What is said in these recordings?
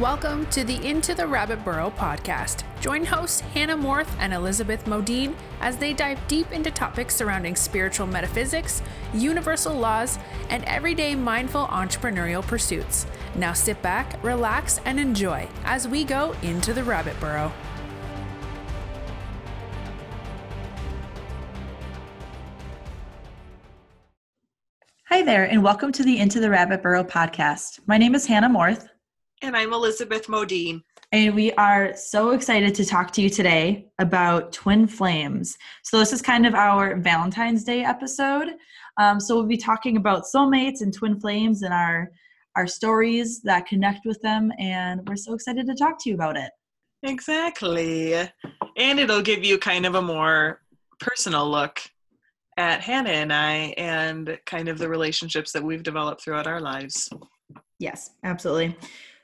Welcome to the Into the Rabbit Burrow podcast. Join hosts Hannah Morth and Elizabeth Modene as they dive deep into topics surrounding spiritual metaphysics, universal laws, and everyday mindful entrepreneurial pursuits. Now sit back, relax, and enjoy as we go into the rabbit burrow. Hi there, and welcome to the Into the Rabbit Burrow podcast. My name is Hannah Morth. And I'm Elizabeth Modene. And we are so excited to talk to you today about twin flames. So, this is kind of our Valentine's Day episode. Um, so, we'll be talking about soulmates and twin flames and our, our stories that connect with them. And we're so excited to talk to you about it. Exactly. And it'll give you kind of a more personal look at Hannah and I and kind of the relationships that we've developed throughout our lives. Yes, absolutely.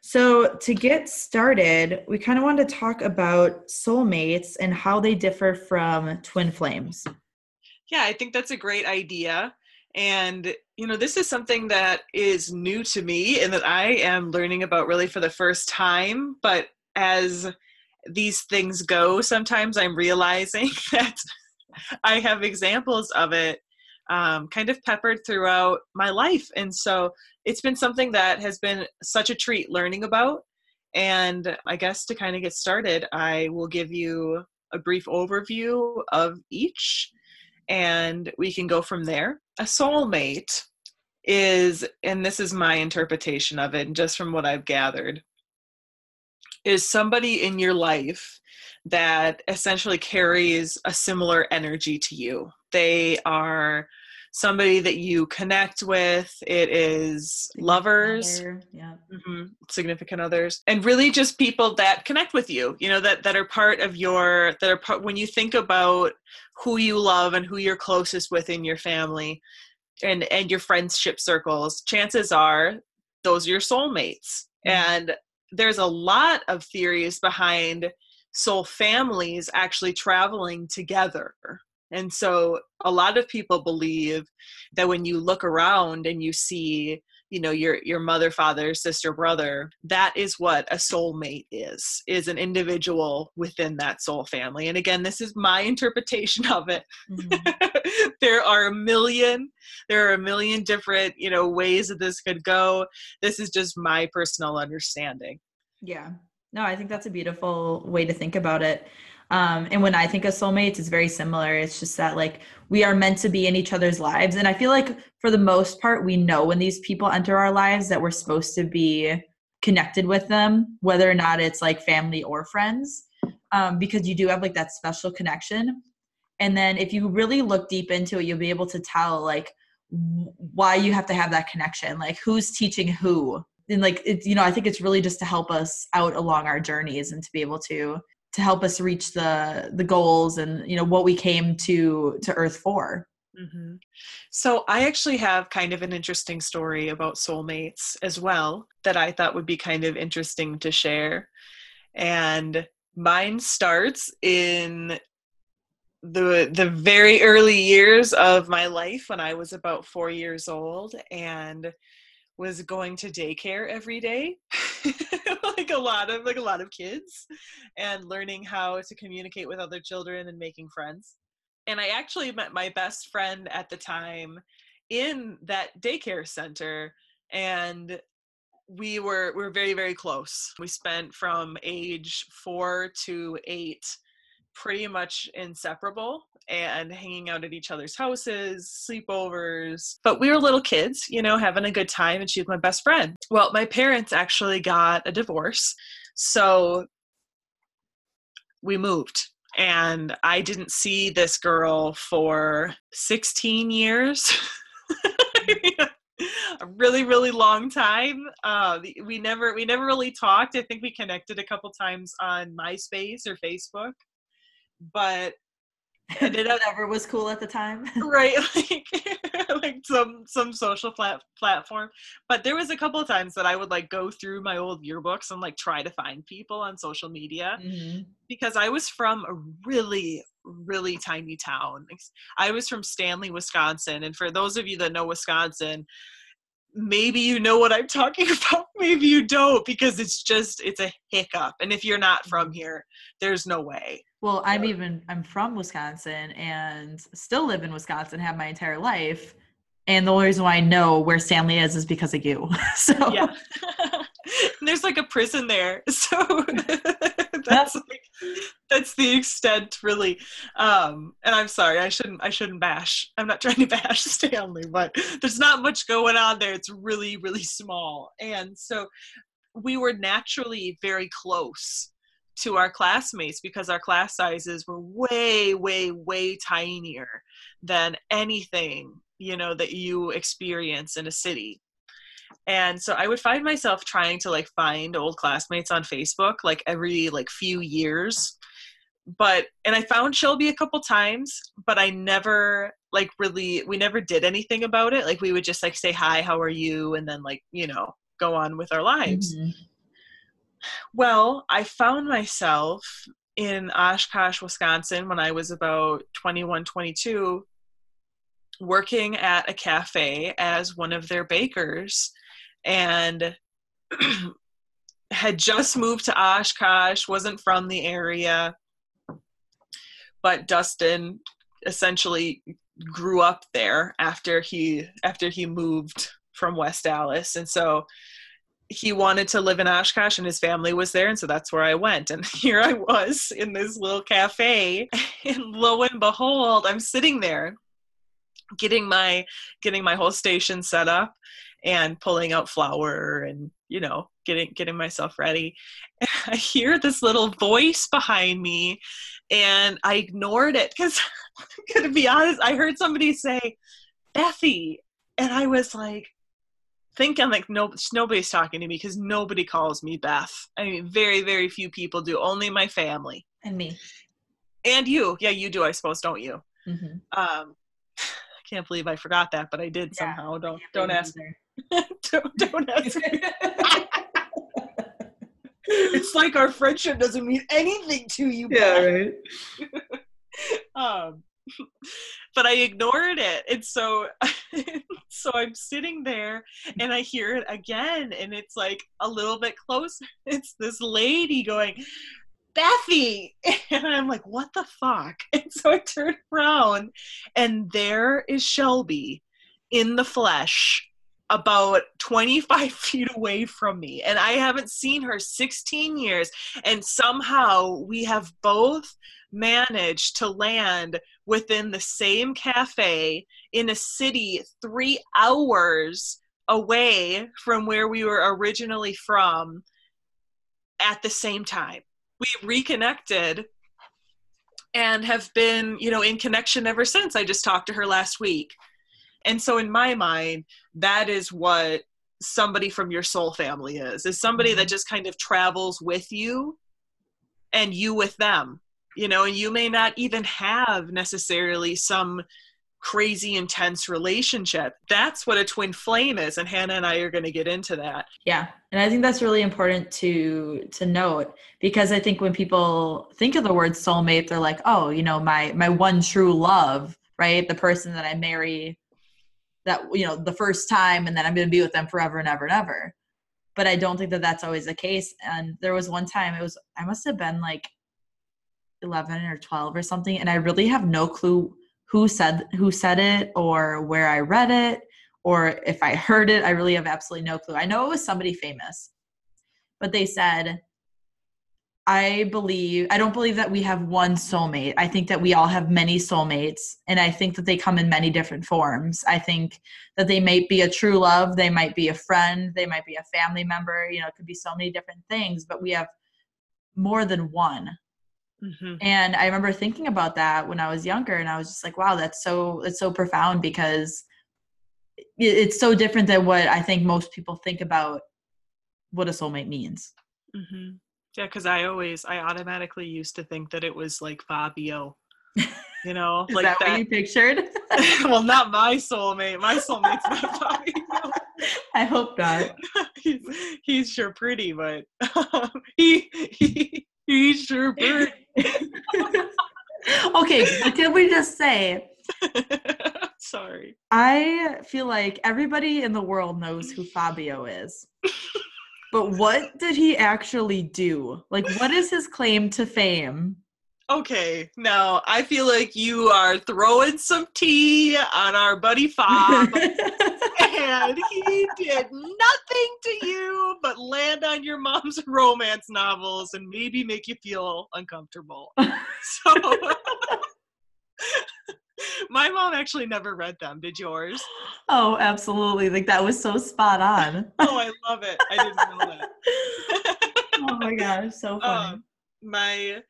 So, to get started, we kind of want to talk about soulmates and how they differ from twin flames. Yeah, I think that's a great idea. And, you know, this is something that is new to me and that I am learning about really for the first time. But as these things go, sometimes I'm realizing that I have examples of it um, kind of peppered throughout my life. And so it's been something that has been such a treat learning about. And I guess to kind of get started, I will give you a brief overview of each and we can go from there. A soulmate is, and this is my interpretation of it, and just from what I've gathered, is somebody in your life that essentially carries a similar energy to you. They are somebody that you connect with. It is lovers, other, yeah, mm-hmm, significant others, and really just people that connect with you. You know that that are part of your that are part when you think about who you love and who you're closest with in your family and and your friendship circles. Chances are those are your soulmates, mm-hmm. and there's a lot of theories behind soul families actually traveling together and so a lot of people believe that when you look around and you see, you know, your your mother, father, sister, brother, that is what a soulmate is, is an individual within that soul family. And again, this is my interpretation of it. Mm-hmm. there are a million, there are a million different, you know, ways that this could go. This is just my personal understanding. Yeah. No, I think that's a beautiful way to think about it. Um, and when I think of soulmates, it's very similar. It's just that like we are meant to be in each other's lives. And I feel like for the most part, we know when these people enter our lives that we're supposed to be connected with them, whether or not it's like family or friends, um, because you do have like that special connection. And then if you really look deep into it, you'll be able to tell like why you have to have that connection, like who's teaching who. And like it's you know, I think it's really just to help us out along our journeys and to be able to to help us reach the the goals and you know what we came to to earth for mm-hmm. so i actually have kind of an interesting story about soulmates as well that i thought would be kind of interesting to share and mine starts in the the very early years of my life when i was about 4 years old and was going to daycare every day like a lot of like a lot of kids and learning how to communicate with other children and making friends. And i actually met my best friend at the time in that daycare center and we were we were very very close. We spent from age 4 to 8 pretty much inseparable and hanging out at each other's houses, sleepovers. But we were little kids, you know, having a good time, and she was my best friend. Well, my parents actually got a divorce. So we moved. And I didn't see this girl for 16 years. a really really long time uh, we never we never really talked i think we connected a couple times on myspace or facebook but up whatever was cool at the time. Right like, like some some social plat- platform. But there was a couple of times that i would like go through my old yearbooks and like try to find people on social media mm-hmm. because i was from a really really tiny town. I was from stanley wisconsin. And for those of you that know wisconsin maybe you know what I'm talking about, maybe you don't, because it's just it's a hiccup. And if you're not from Mm-hmm. here, there's no way. Well, I'm even I'm from Wisconsin and still live in Wisconsin, have my entire life. And the only reason why I know where Stanley is is because of you. So Yeah. There's like a prison there. So that's like that's the extent really. Um and I'm sorry, I shouldn't I shouldn't bash. I'm not trying to bash Stanley, but there's not much going on there. It's really, really small. And so we were naturally very close to our classmates because our class sizes were way, way, way tinier than anything, you know, that you experience in a city. And so I would find myself trying to like find old classmates on Facebook like every like few years. But and I found Shelby a couple times, but I never like really we never did anything about it. Like we would just like say hi, how are you and then like, you know, go on with our lives. Mhm. Well, I found myself in Oshkosh, Wisconsin when I was about 21, 22, working at a cafe as one of their bakers and had just moved to Oshkosh, wasn't from the area. But Dustin essentially grew up there after he after he moved from West Dallas. And so he wanted to live in Oshkosh and his family was there and so that's where I went and here I was in this little cafe and lo and behold I'm sitting there getting my getting my whole station set up and pulling out flour and you know getting getting myself ready and I hear this little voice behind me and I ignored it cuz I'm to be honest I heard somebody say Bethy and I was like thinking like no nobody's talking to me because nobody calls me Beth. I mean, very very few people do. Only my family And me. and you. Yeah, you do. I suppose, don't you? Mhm. Um, I can't believe I forgot that, but I did Yeah, somehow. Don't don't ask. either. don't, don't ask. me. It's like our friendship doesn't mean anything to you. Beth. right. um but i ignored it and so so i'm sitting there and i hear it again and it's like a little bit closer it's this lady going bethy and i'm like what the fuck and so i turn around and there is shelby in the flesh about 25 feet away from me and i haven't seen her 16 years and somehow we have both managed to land within the same cafe in a city three hours away from where we were originally from at the same time. We reconnected and have been, you know, in connection ever since. I just talked to her last week. And so in my mind, that is what somebody from your soul family is. Is somebody that mm-hmm. just kind of travels with you and you with them you know and you may not even have necessarily some crazy intense relationship that's what a twin flame is and hannah and i are going to get into that Yeah. And I think that's really important to to note because I think when people think of the word soulmate, they're like, oh, you know, my my one true love, right? The person that I marry that you know the first time and then I'm going to be with them forever and ever and ever. But I don't think that that's always the case. And there was one time it was I must have been like 11 or 12 or something and I really have no clue who said who said it or where I read it or if I heard it, I really have absolutely no clue. I know it was somebody famous, but they said, I believe, I don't believe that we have one soulmate. I think that we all have many soulmates, and I think that they come in many different forms. I think that they might be a true love, they might be a friend, they might be a family member, you know, it could be so many different things, but we have more than one mm-hmm. and i remember thinking about that when i was younger and i was just like wow that's so it's so profound because it's so different than what i think most people think about what a soulmate means Mm-hmm. Yeah because i always i automatically used to think that it was like fabio you know? Like that, that, what you pictured? Well not my soulmate. My soulmate's not fabio. I hope not. He's, he's sure pretty but he, he he's sure pretty. Okay but can we just say? Sorry. I feel like everybody in the world knows who Fabio is. But what did he actually do? Like, what is his claim to fame? Okay, now I feel like you are throwing some tea on our buddy Fob, and he did nothing to you but land on your mom's romance novels and maybe make you feel uncomfortable. So, my mom actually never read them. Did yours? oh, absolutely. Like, that was so spot on. Oh, I love it. I didn't know that. oh my gosh, so funny. Um, my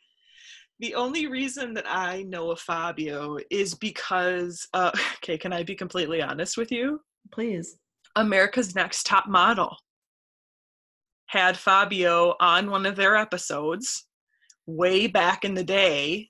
the only reason that I know of Fabio is because uh, okay, can I be completely honest with you? Please. America's Next Top Model had Fabio on one of their episodes way back in the day.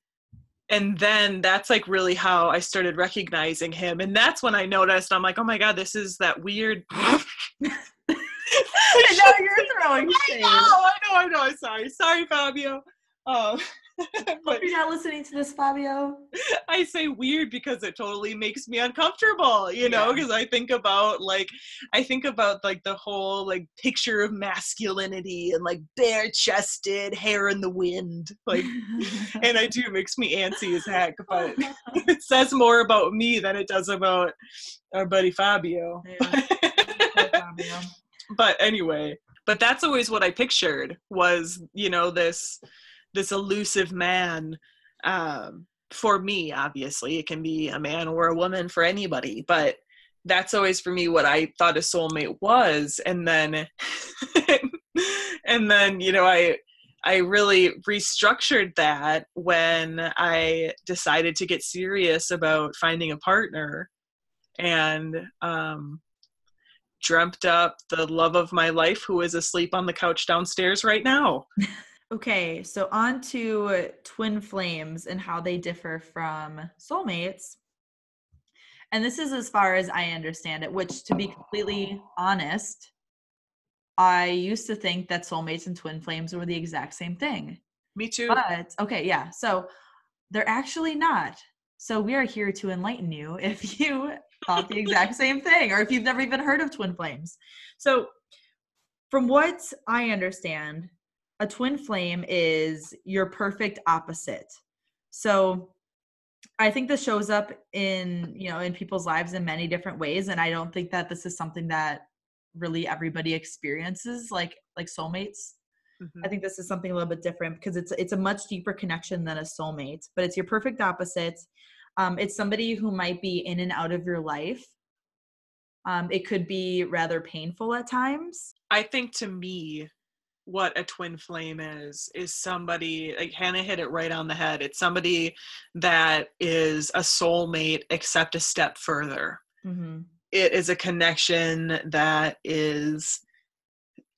And then that's like really how I started recognizing him. And that's when I noticed I'm like, oh my God, this is that weird. I know you're throwing I shade. know, I know, I know. I'm sorry. Sorry, Fabio. Um, but Hope you're not listening to this, Fabio. I say weird because it totally makes me uncomfortable, you know, Yeah. because I think about like I think about like the whole like picture of masculinity and like bare chested, hair in the wind. Like and I do it makes me antsy as heck, oh, but it says more about me than it does about our buddy Fabio. Yeah. Fabio. but anyway, but that's always what I pictured was, you know, this this elusive man um for me obviously. It can be a man or a woman for anybody but that's always for me what i thought a soulmate was. And then and then you know i i really restructured that when i decided to get serious about finding a partner and um dreamt up the love of my life who is asleep on the couch downstairs right now Okay, so on to twin flames and how they differ from soulmates. And this is as far as I understand it, which to be completely honest, I used to think that soulmates and twin flames were the exact same thing. me too But okay, yeah. So they're actually not. So we are here to enlighten you if you thought the exact same thing or if you've never even heard of twin flames. So from what I understand, a twin flame is your perfect opposite. So I think this shows up in, you know, in people's lives in many different ways and I don't think that this is something that really everybody experiences like like soulmates Mhm. I think this is something a little bit different because it's it's a much deeper connection than a soulmate, but it's your perfect opposite. Um, it's somebody who might be in and out of your life. Um, it could be rather painful at times. I think to me, what a twin flame is, is somebody, like Hannah hit it right on the head. It's somebody that is a soulmate, except a step further. Mm-hmm. It is a connection that is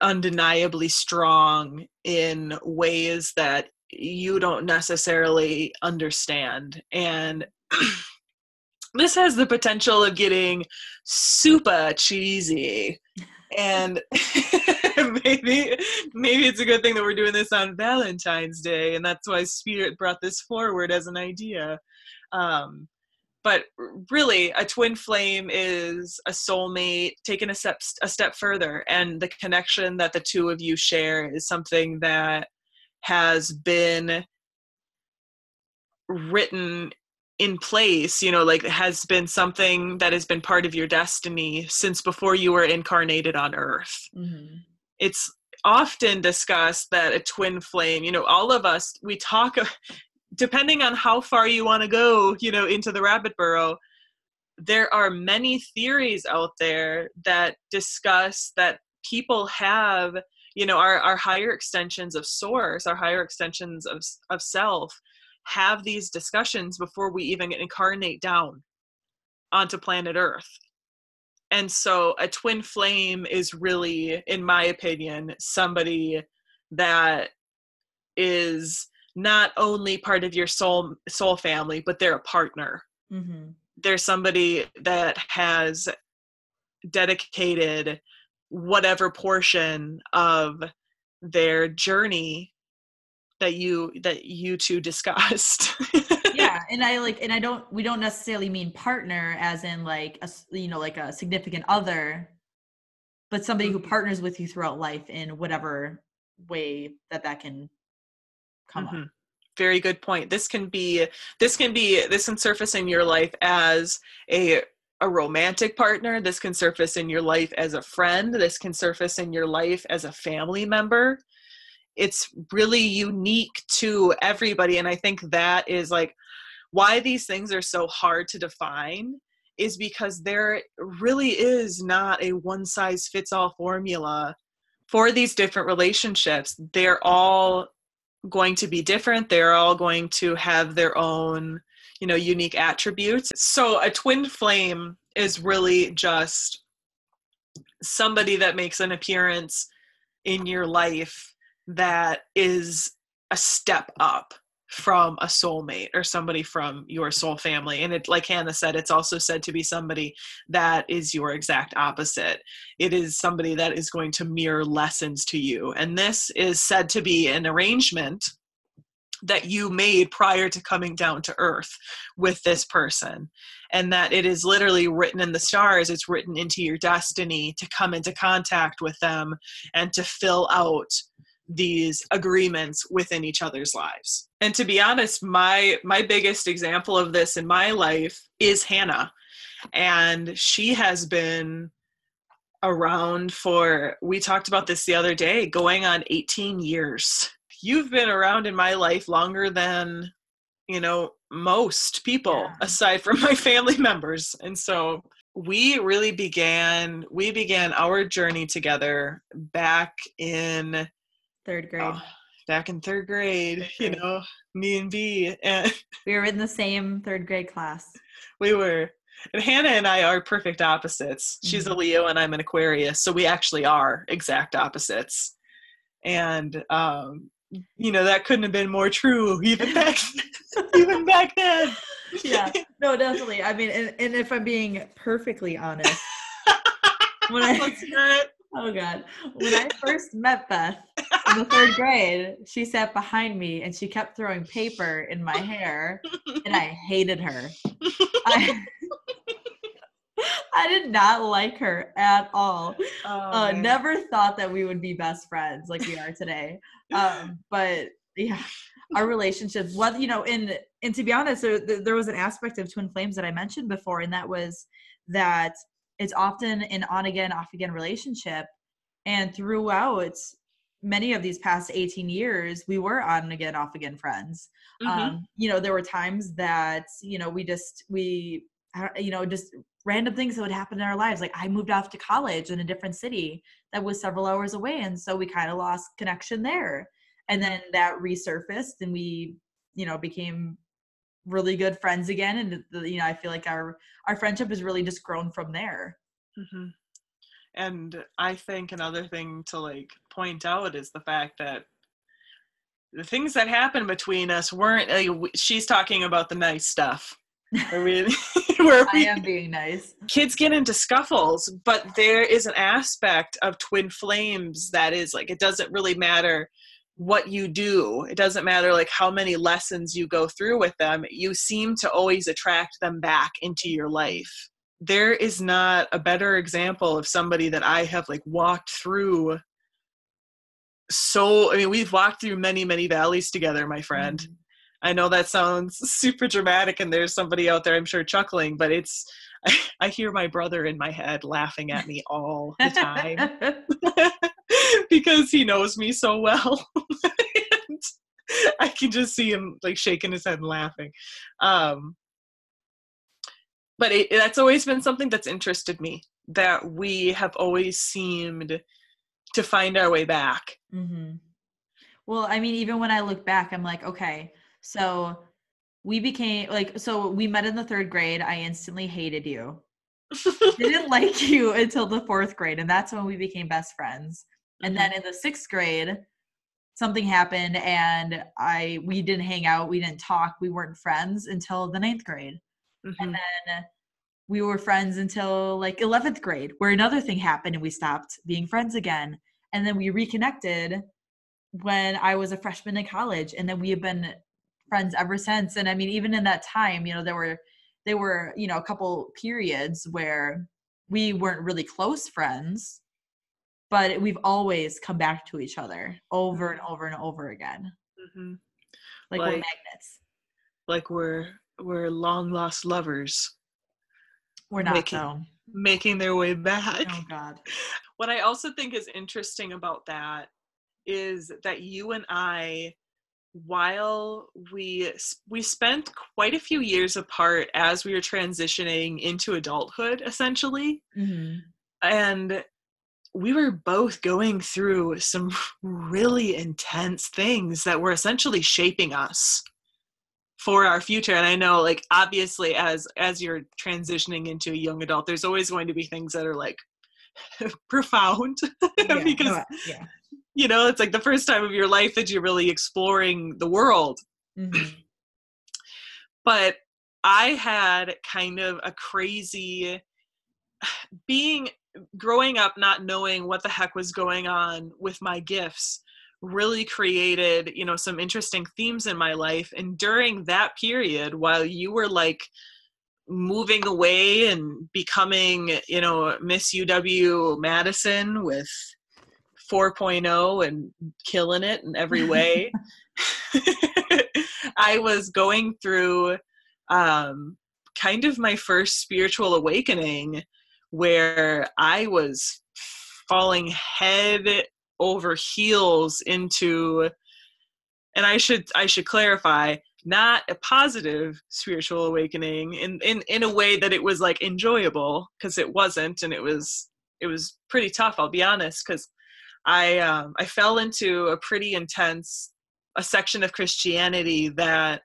undeniably strong in ways that you don't necessarily understand. And this has the potential of getting super cheesy. And maybe maybe it's a good thing that we're doing this on Valentine's Day, and that's why Spirit brought this forward as an idea. Um, but really, a twin flame is a soulmate taken a step a step further, and the connection that the two of you share is something that has been written in place you know like has been something that has been part of your destiny since before you were incarnated on earth Mm-hmm. it's often discussed that a twin flame you know all of us we talk depending on how far you want to go you know into the rabbit burrow there are many theories out there that discuss that people have you know our, our higher extensions of source our higher extensions of, of self have these discussions before we even incarnate down onto planet earth and so a twin flame is really in my opinion somebody that is not only part of your soul soul family but they're a partner Mm-hmm. they're somebody that has dedicated whatever portion of their journey that you that you two discussed Yeah, and I like, and I don't. We don't necessarily mean partner as in like a you know like a significant other, but somebody who Mhm. partners with you throughout life in whatever way that that can come up. Mhm. Very good point. This can be this can be this can surface in your life as a a romantic partner. This can surface in your life as a friend. This can surface in your life as a family member. It's really unique to everybody and I think that is like why these things are so hard to define is because there really is not a one size fits all formula for these different relationships. They're all going to be different they're all going to have their own you know unique attributes so a twin flame is really just somebody that makes an appearance in your life that is a step up from a soulmate or somebody from your soul family. And it like hannah said it's also said to be somebody that is your exact opposite. It is somebody that is going to mirror lessons to you. And this is said to be an arrangement that you made prior to coming down to earth with this person. And that it is literally written in the stars. It's written into your destiny to come into contact with them and to fill out these agreements within each other's lives. And to be honest my my biggest example of this in my life is hannah. And she has been around for we talked about this the other day going on 18 years. You've been around in my life longer than you know most people Yeah. aside from my family members. And so we really began we began our journey together back in Third grade, oh, back in third grade Third you know me and b and we were in the same third grade class. we were and hannah and i are perfect opposites she's a Mhm. leo and i'm an aquarius so we actually are exact opposites and um you know that couldn't have been more true even back even back then Yeah, no, definitely. I mean, and, and if I'm being perfectly honest, when I Let's hear it. Oh god, when I first met Beth in the third grade, she sat behind me and she kept throwing paper in my hair, and I hated her. I, I did not like her at all. Oh, uh, never thought that we would be best friends like we are today. Um, but yeah, our relationship, what you know, and and to be honest, there, there there was an aspect of twin flames that I mentioned before, and that was that it's often an on again, off again relationship, and throughout many of these past 18 years we were on again off again friends. Mhm. um you know there were times that you know we just we you know just random things that would happen in our lives. Like i moved off to college in a different city that was several hours away and so we kind of lost connection there. And then that resurfaced and we you know became really good friends again and the, you know i feel like our our friendship has really just grown from there hmm And I think another thing to like point out is the fact that the things that happened between us weren't. Like, she's talking about the nice stuff. Where we, where i we am being nice kids get into scuffles, but there is an aspect of twin flames that is like it doesn't really matter what you do. It doesn't matter like how many lessons you go through with them. You seem to always attract them back into your life. There is not a better example of somebody that I have like walked through so I mean we've walked through many many valleys together, my friend. Mhm. I know that sounds super dramatic, and there's somebody out there, I'm sure, chuckling, but it's, I, I hear my brother in my head laughing at me all the time because he knows me so well. and I can just see him like shaking his head and laughing. Um, but it, that's always been something that's interested me that we have always seemed to find our way back. hmm Well, I mean, even when I look back, I'm like, okay, so we became like, so we met in the third grade. I instantly hated you. Didn't like you until the fourth grade, and that's when we became best friends. And then in the sixth grade, something happened, and I we didn't hang out, we didn't talk, we weren't friends until the ninth grade. Mhm. And then we were friends until like 11th grade, where another thing happened and we stopped being friends again. And then we reconnected when I was a freshman in college. And then we have been friends ever since and i mean even in that time you know there were there were you know a couple periods where we weren't really close friends but we've always come back to each other over and over and over again. Mm-hmm. like, Like- we're magnets. like we're we're long lost lovers. We're not Making- though. making their way back. Oh god. What I also think is interesting about that is that you and I, while we we spent quite a few years apart as we were transitioning into adulthood, essentially, mm-hmm. and we were both going through some really intense things that were essentially shaping us for our future. And i know like obviously as as you're transitioning into a young adult there's always going to be things that are like profound yeah, because no, yeah. you know it's like the first time of your life that you're really exploring the world. Mhm. but i had kind of a crazy being growing up not knowing what the heck was going on with my gifts really created you know some interesting themes in my life. And during that period while you were like moving away and becoming you know miss uw madison with 4.0 and killing it in every way i was going through um kind of my first spiritual awakening where i was falling head over heels into and i should i should clarify not a positive spiritual awakening in in in a way that it was like enjoyable because it wasn't and it was it was pretty tough i'll be honest because i um i fell into a pretty intense a section of christianity that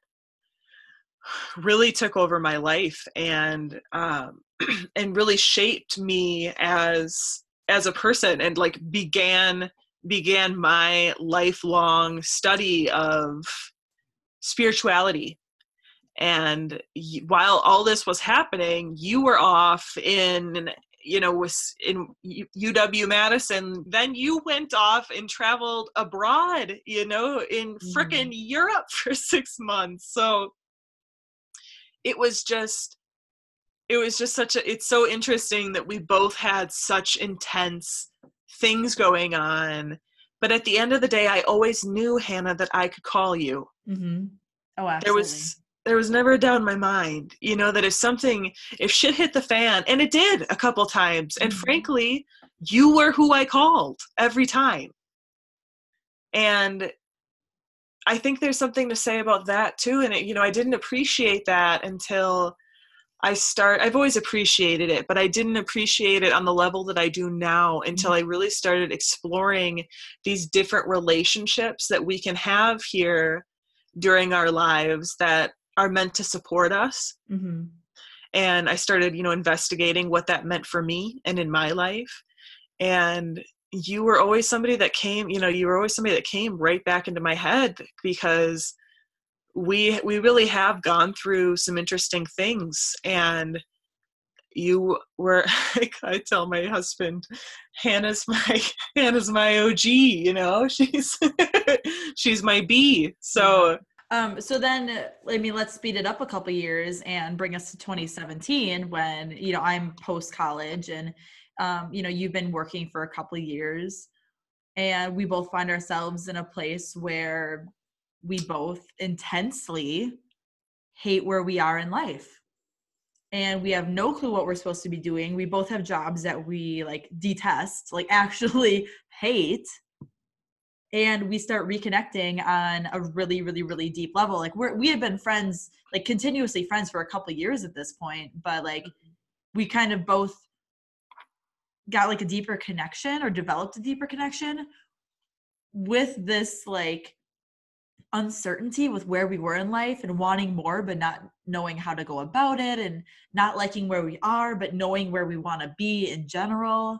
really took over my life and um and really shaped me as as a person and like began began my lifelong study of spirituality. And y- while all this was happening you were off in you know was in U- uw madison then you went off and traveled abroad you know in frickin' europe for six months. So it was just it was just such a it's so interesting that we both had such intense things going on but at the end of the day i always knew hannah that i could call you Mm-hmm. Oh, absolutely. there was there was never a doubt in my mind you know that if something if shit hit the fan and it did a couple times and Mhm. frankly you were who i called every time and i think there's something to say about that too and it, you know i didn't appreciate that until i start i've always appreciated it but i didn't appreciate it on the level that i do now until i really started exploring these different relationships that we can have here during our lives that are meant to support us Mm-hmm. and i started you know investigating what that meant for me and in my life and you were always somebody that came you know you were always somebody that came right back into my head because we we really have gone through some interesting things and you were i tell my husband hannah's my hannah's my og you know she's she's my b. So Um, so then, I mean, let's speed it up a couple years and bring us to 2017 when, you know, I'm post college and, um, you know, you've been working for a couple of years and we both find ourselves in a place where we both intensely hate where we are in life. And we have no clue what we're supposed to be doing. We both have jobs that we like detest, like actually hate and we start reconnecting on a really really really deep level like we're we had been friends like continuously friends for a couple of years at this point but like we kind of both got like a deeper connection or developed a deeper connection with this like uncertainty with where we were in life and wanting more but not knowing how to go about it and not liking where we are but knowing where we want to be in general.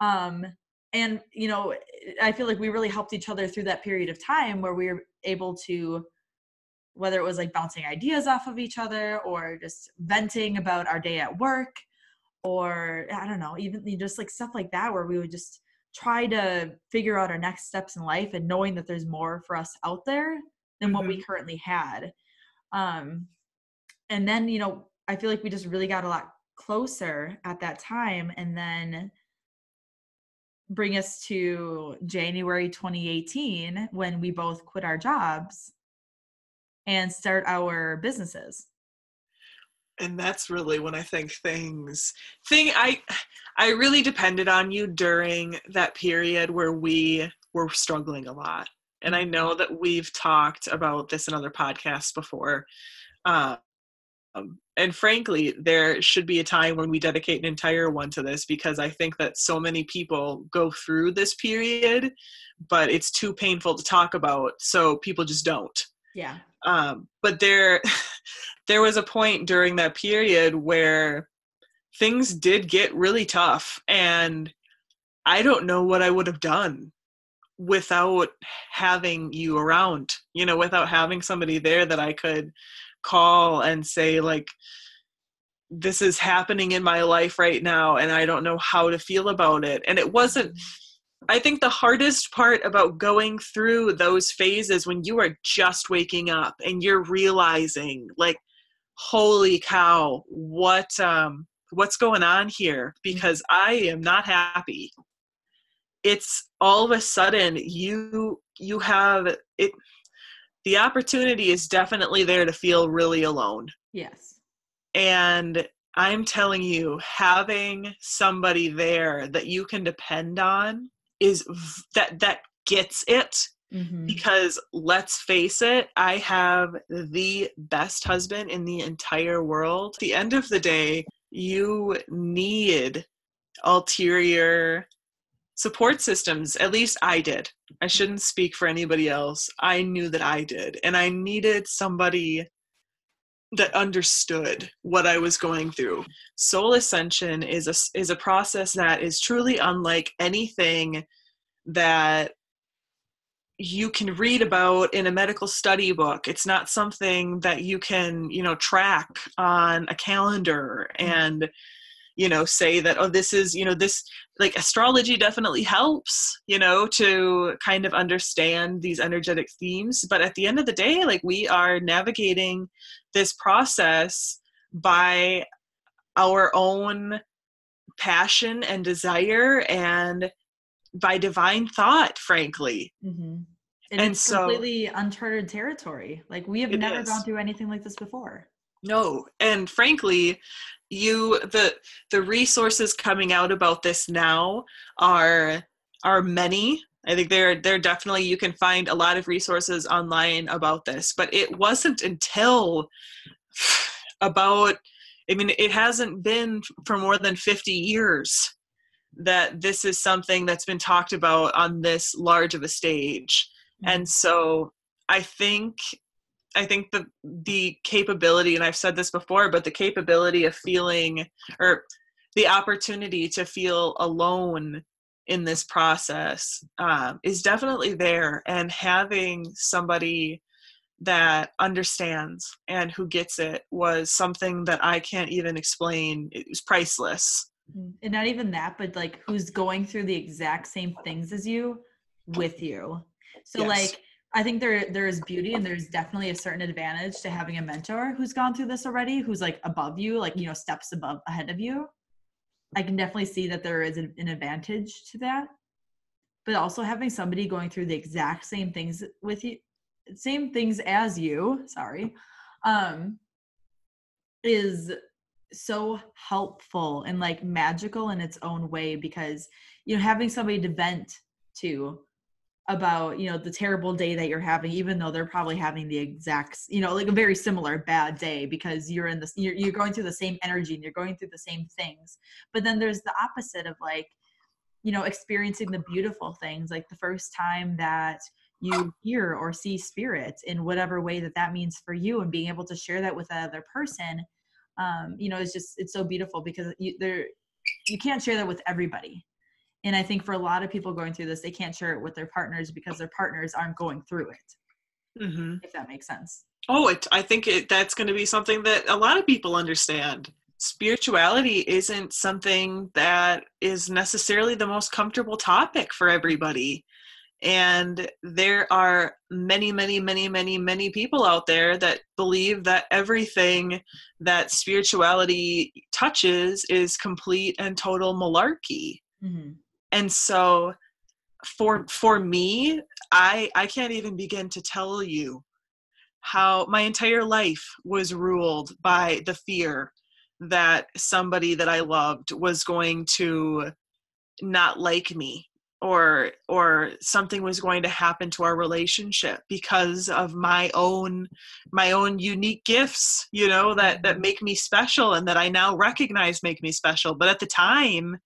Um and you know i feel like we really helped each other through that period of time where we were able to whether it was like bouncing ideas off of each other or just venting about our day at work or i don't know even just like stuff like that where we would just try to figure out our next steps in life and knowing that there's more for us out there than what we currently had. Um, and then, you know, I feel like we just really got a lot closer at that time. And then bring us to January 2018 when we both quit our jobs and start our businesses and that's really when i think things thing i i really depended on you during that period where we were struggling a lot. And i know that we've talked about this in other podcasts before. Um, and frankly there should be a time when we dedicate an entire one to this because i think that so many people go through this period but it's too painful to talk about so people just don't yeah. Um, but there there was a point during that period where things did get really tough and i don't know what i would have done without having you around you know without having somebody there that i could call and say like this is happening in my life right now and i don't know how to feel about it. And it wasn't i think the hardest part about going through those phases when you are just waking up and you're realizing like holy cow what um what's going on here because i am not happy it's all of a sudden you you have it the opportunity is definitely there to feel really alone. Yes. And I'm telling you, having somebody there that you can depend on is that that gets it. Mm-hmm. Because let's face it, I have the best husband in the entire world. At the end of the day, you need ulterior support systems at least i did i shouldn't speak for anybody else i knew that i did and i needed somebody that understood what i was going through. Soul ascension is a is a process that is truly unlike anything that you can read about in a medical study book. It's not something that you can you know track on a calendar mm-hmm. and you know say that oh this is you know this like astrology definitely helps you know to kind of understand these energetic themes but at the end of the day like we are navigating this process by our own passion and desire and by divine thought frankly mm-hmm. and, and, it's so, completely uncharted territory like we have never is. gone through anything like this before no and frankly you the the resources coming out about this now are are many i think there there definitely you can find a lot of resources online about this but it wasn't until about i mean it hasn't been for more than 50 years that this is something that's been talked about on this large of a stage mm-hmm. and so i think I think the the capability, and I've said this before, but the capability of feeling or the opportunity to feel alone in this process um, is definitely there, and having somebody that understands and who gets it was something that I can't even explain. It was priceless. Mm, and not even that, but like who's going through the exact same things as you with you. So yes. like I think there there is beauty and there's definitely a certain advantage to having a mentor who's gone through this already, who's like above you, like you know, steps above ahead of you. I can definitely see that there is an, an advantage to that. But also having somebody going through the exact same things with you, same things as you, sorry, um, is so helpful and like magical in its own way because you know having somebody to vent to about you know the terrible day that you're having even though they're probably having the exact you know like a very similar bad day because you're in this you're, you're going through the same energy and you're going through the same things. But then there's the opposite of like you know experiencing the beautiful things like the first time that you hear or see spirit in whatever way that that means for you and being able to share that with another person um you know it's just it's so beautiful because you there you can't share that with everybody and I think for a lot of people going through this, they can't share it with their partners because their partners aren't going through it. Mm-hmm. If that makes sense. Oh, it, I think it, that's going to be something that a lot of people understand. Spirituality isn't something that is necessarily the most comfortable topic for everybody. And there are many, many, many, many, many people out there that believe that everything that spirituality touches is complete and total malarkey. Mm-hmm. And so for for me, I I can't even begin to tell you how my entire life was ruled by the fear that somebody that I loved was going to not like me or or something was going to happen to our relationship because of my own my own unique gifts you know that that mm-hmm. make me special and that I now recognize make me special but at the time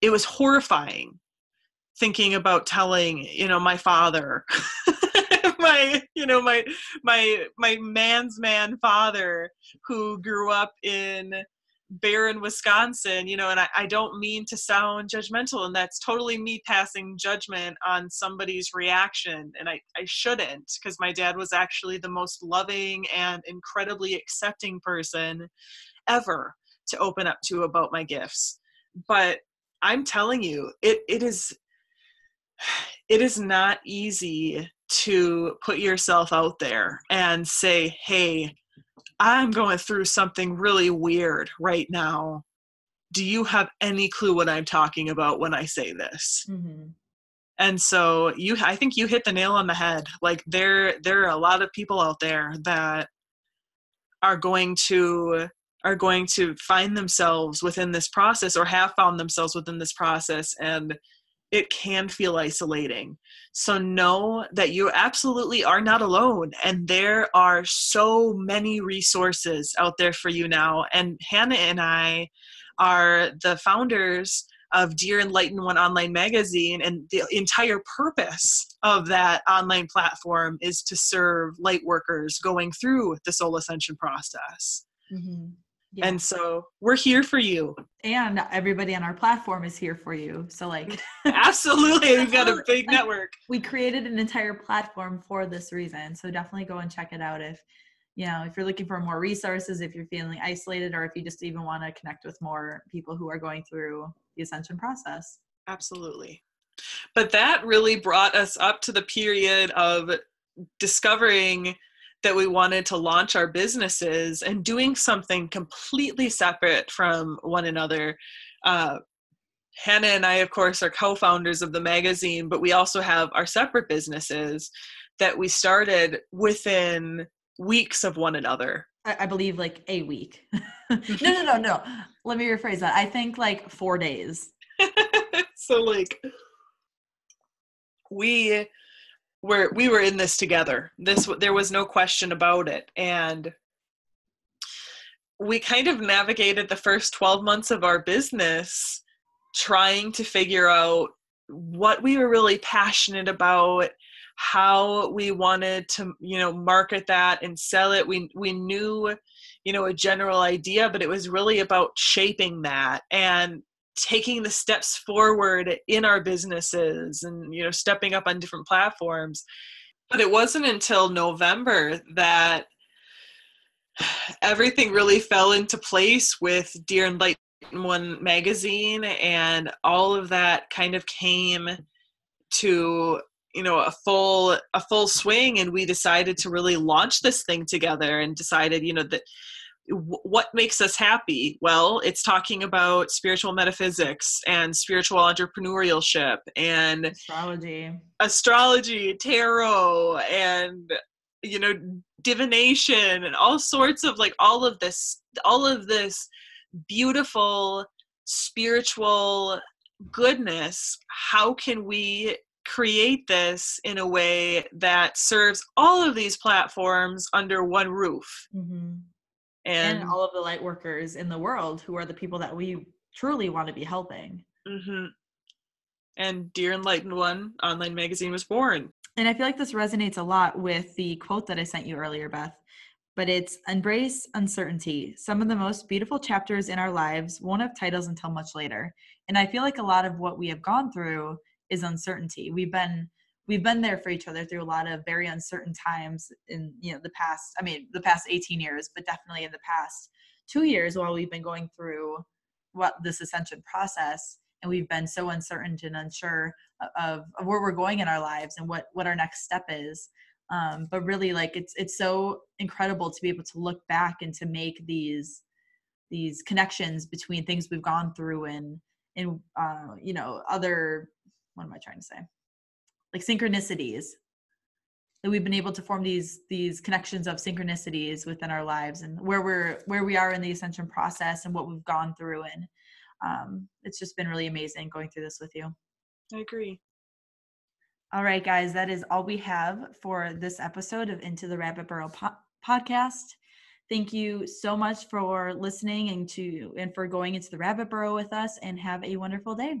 it was horrifying thinking about telling you know my father my you know my my my man's man father who grew up in Barron Wisconsin, you know, and I, I, don't mean to sound judgmental, and that's totally me passing judgment on somebody's reaction, and I, I shouldn't, because my dad was actually the most loving and incredibly accepting person ever to open up to about my gifts. But I'm telling you, it it is it is not easy to put yourself out there and say, hey, I'm going through something really weird right now. Do you have any clue what I'm talking about when I say this? Mm-hmm. And so you I think you hit the nail on the head. Like there there are a lot of people out there that are going to are going to find themselves within this process or have found themselves within this process and it can feel isolating. So know that you absolutely are not alone. And there are so many resources out there for you now. And Hannah and I are the founders of Dear Enlightened One online magazine. And the entire purpose of that online platform is to serve light workers going through the soul ascension process. Mm-hmm. Yeah. And so we're here for you. And everybody on our platform is here for you. So like Absolutely. We've got a big network. We created an entire platform for this reason. So definitely go and check it out if you know, if you're looking for more resources, if you're feeling isolated or if you just even want to connect with more people who are going through the ascension process. Absolutely. But that really brought us up to the period of discovering that we wanted to launch our businesses and doing something completely separate from one another. Uh, Hannah and I, of course, are co founders of the magazine, but we also have our separate businesses that we started within weeks of one another. I, I believe like a week. no, no, no, no. Let me rephrase that. I think like four days. so, like, we were we were in this together. This there was no question about it. And we kind of navigated the first 12 months of our business trying to figure out what we were really passionate about how we wanted to you know market that and sell it. We we knew you know a general idea but it was really about shaping that. And taking the steps forward in our businesses and you know stepping up on different platforms. But it wasn't until november that everything really fell into place with dear and light one magazine and all of that kind of came to you know a full a full swing and we decided to really launch this thing together and decided you know that what makes us happy? Well, it's talking about spiritual metaphysics and spiritual entrepreneurship and astrology, astrology, tarot, and you know, divination and all sorts of like all of this, all of this beautiful spiritual goodness. How can we create this in a way that serves all of these platforms under one roof? Mm-hmm and, and all of the light workers in the world who are the people that we truly want to be helping. Mm-hmm. And Dear Enlightened One online magazine was born. And I feel like this resonates a lot with the quote that I sent you earlier, Beth. But it's embrace uncertainty. Some of the most beautiful chapters in our lives won't have titles until much later. And I feel like a lot of what we have gone through is uncertainty. We've been we've been there for each other through a lot of very uncertain times in you know the past i mean the past 18 years but definitely in the past two years while we've been going through what this ascension process. And we've been so uncertain and unsure of, of where we're going in our lives and what what our next step is. Um, but really like it's it's so incredible to be able to look back and to make these these connections between things we've gone through and and uh, you know other what am i trying to say like synchronicities that we've been able to form these these connections of synchronicities within our lives and where we're where we are in the ascension process and what we've gone through. And um, it's just been really amazing going through this with you. I agree. All right guys that is all we have for this episode of into the rabbit burrow po- podcast. Thank you so much for listening and to and for going into the rabbit burrow with us and have a wonderful day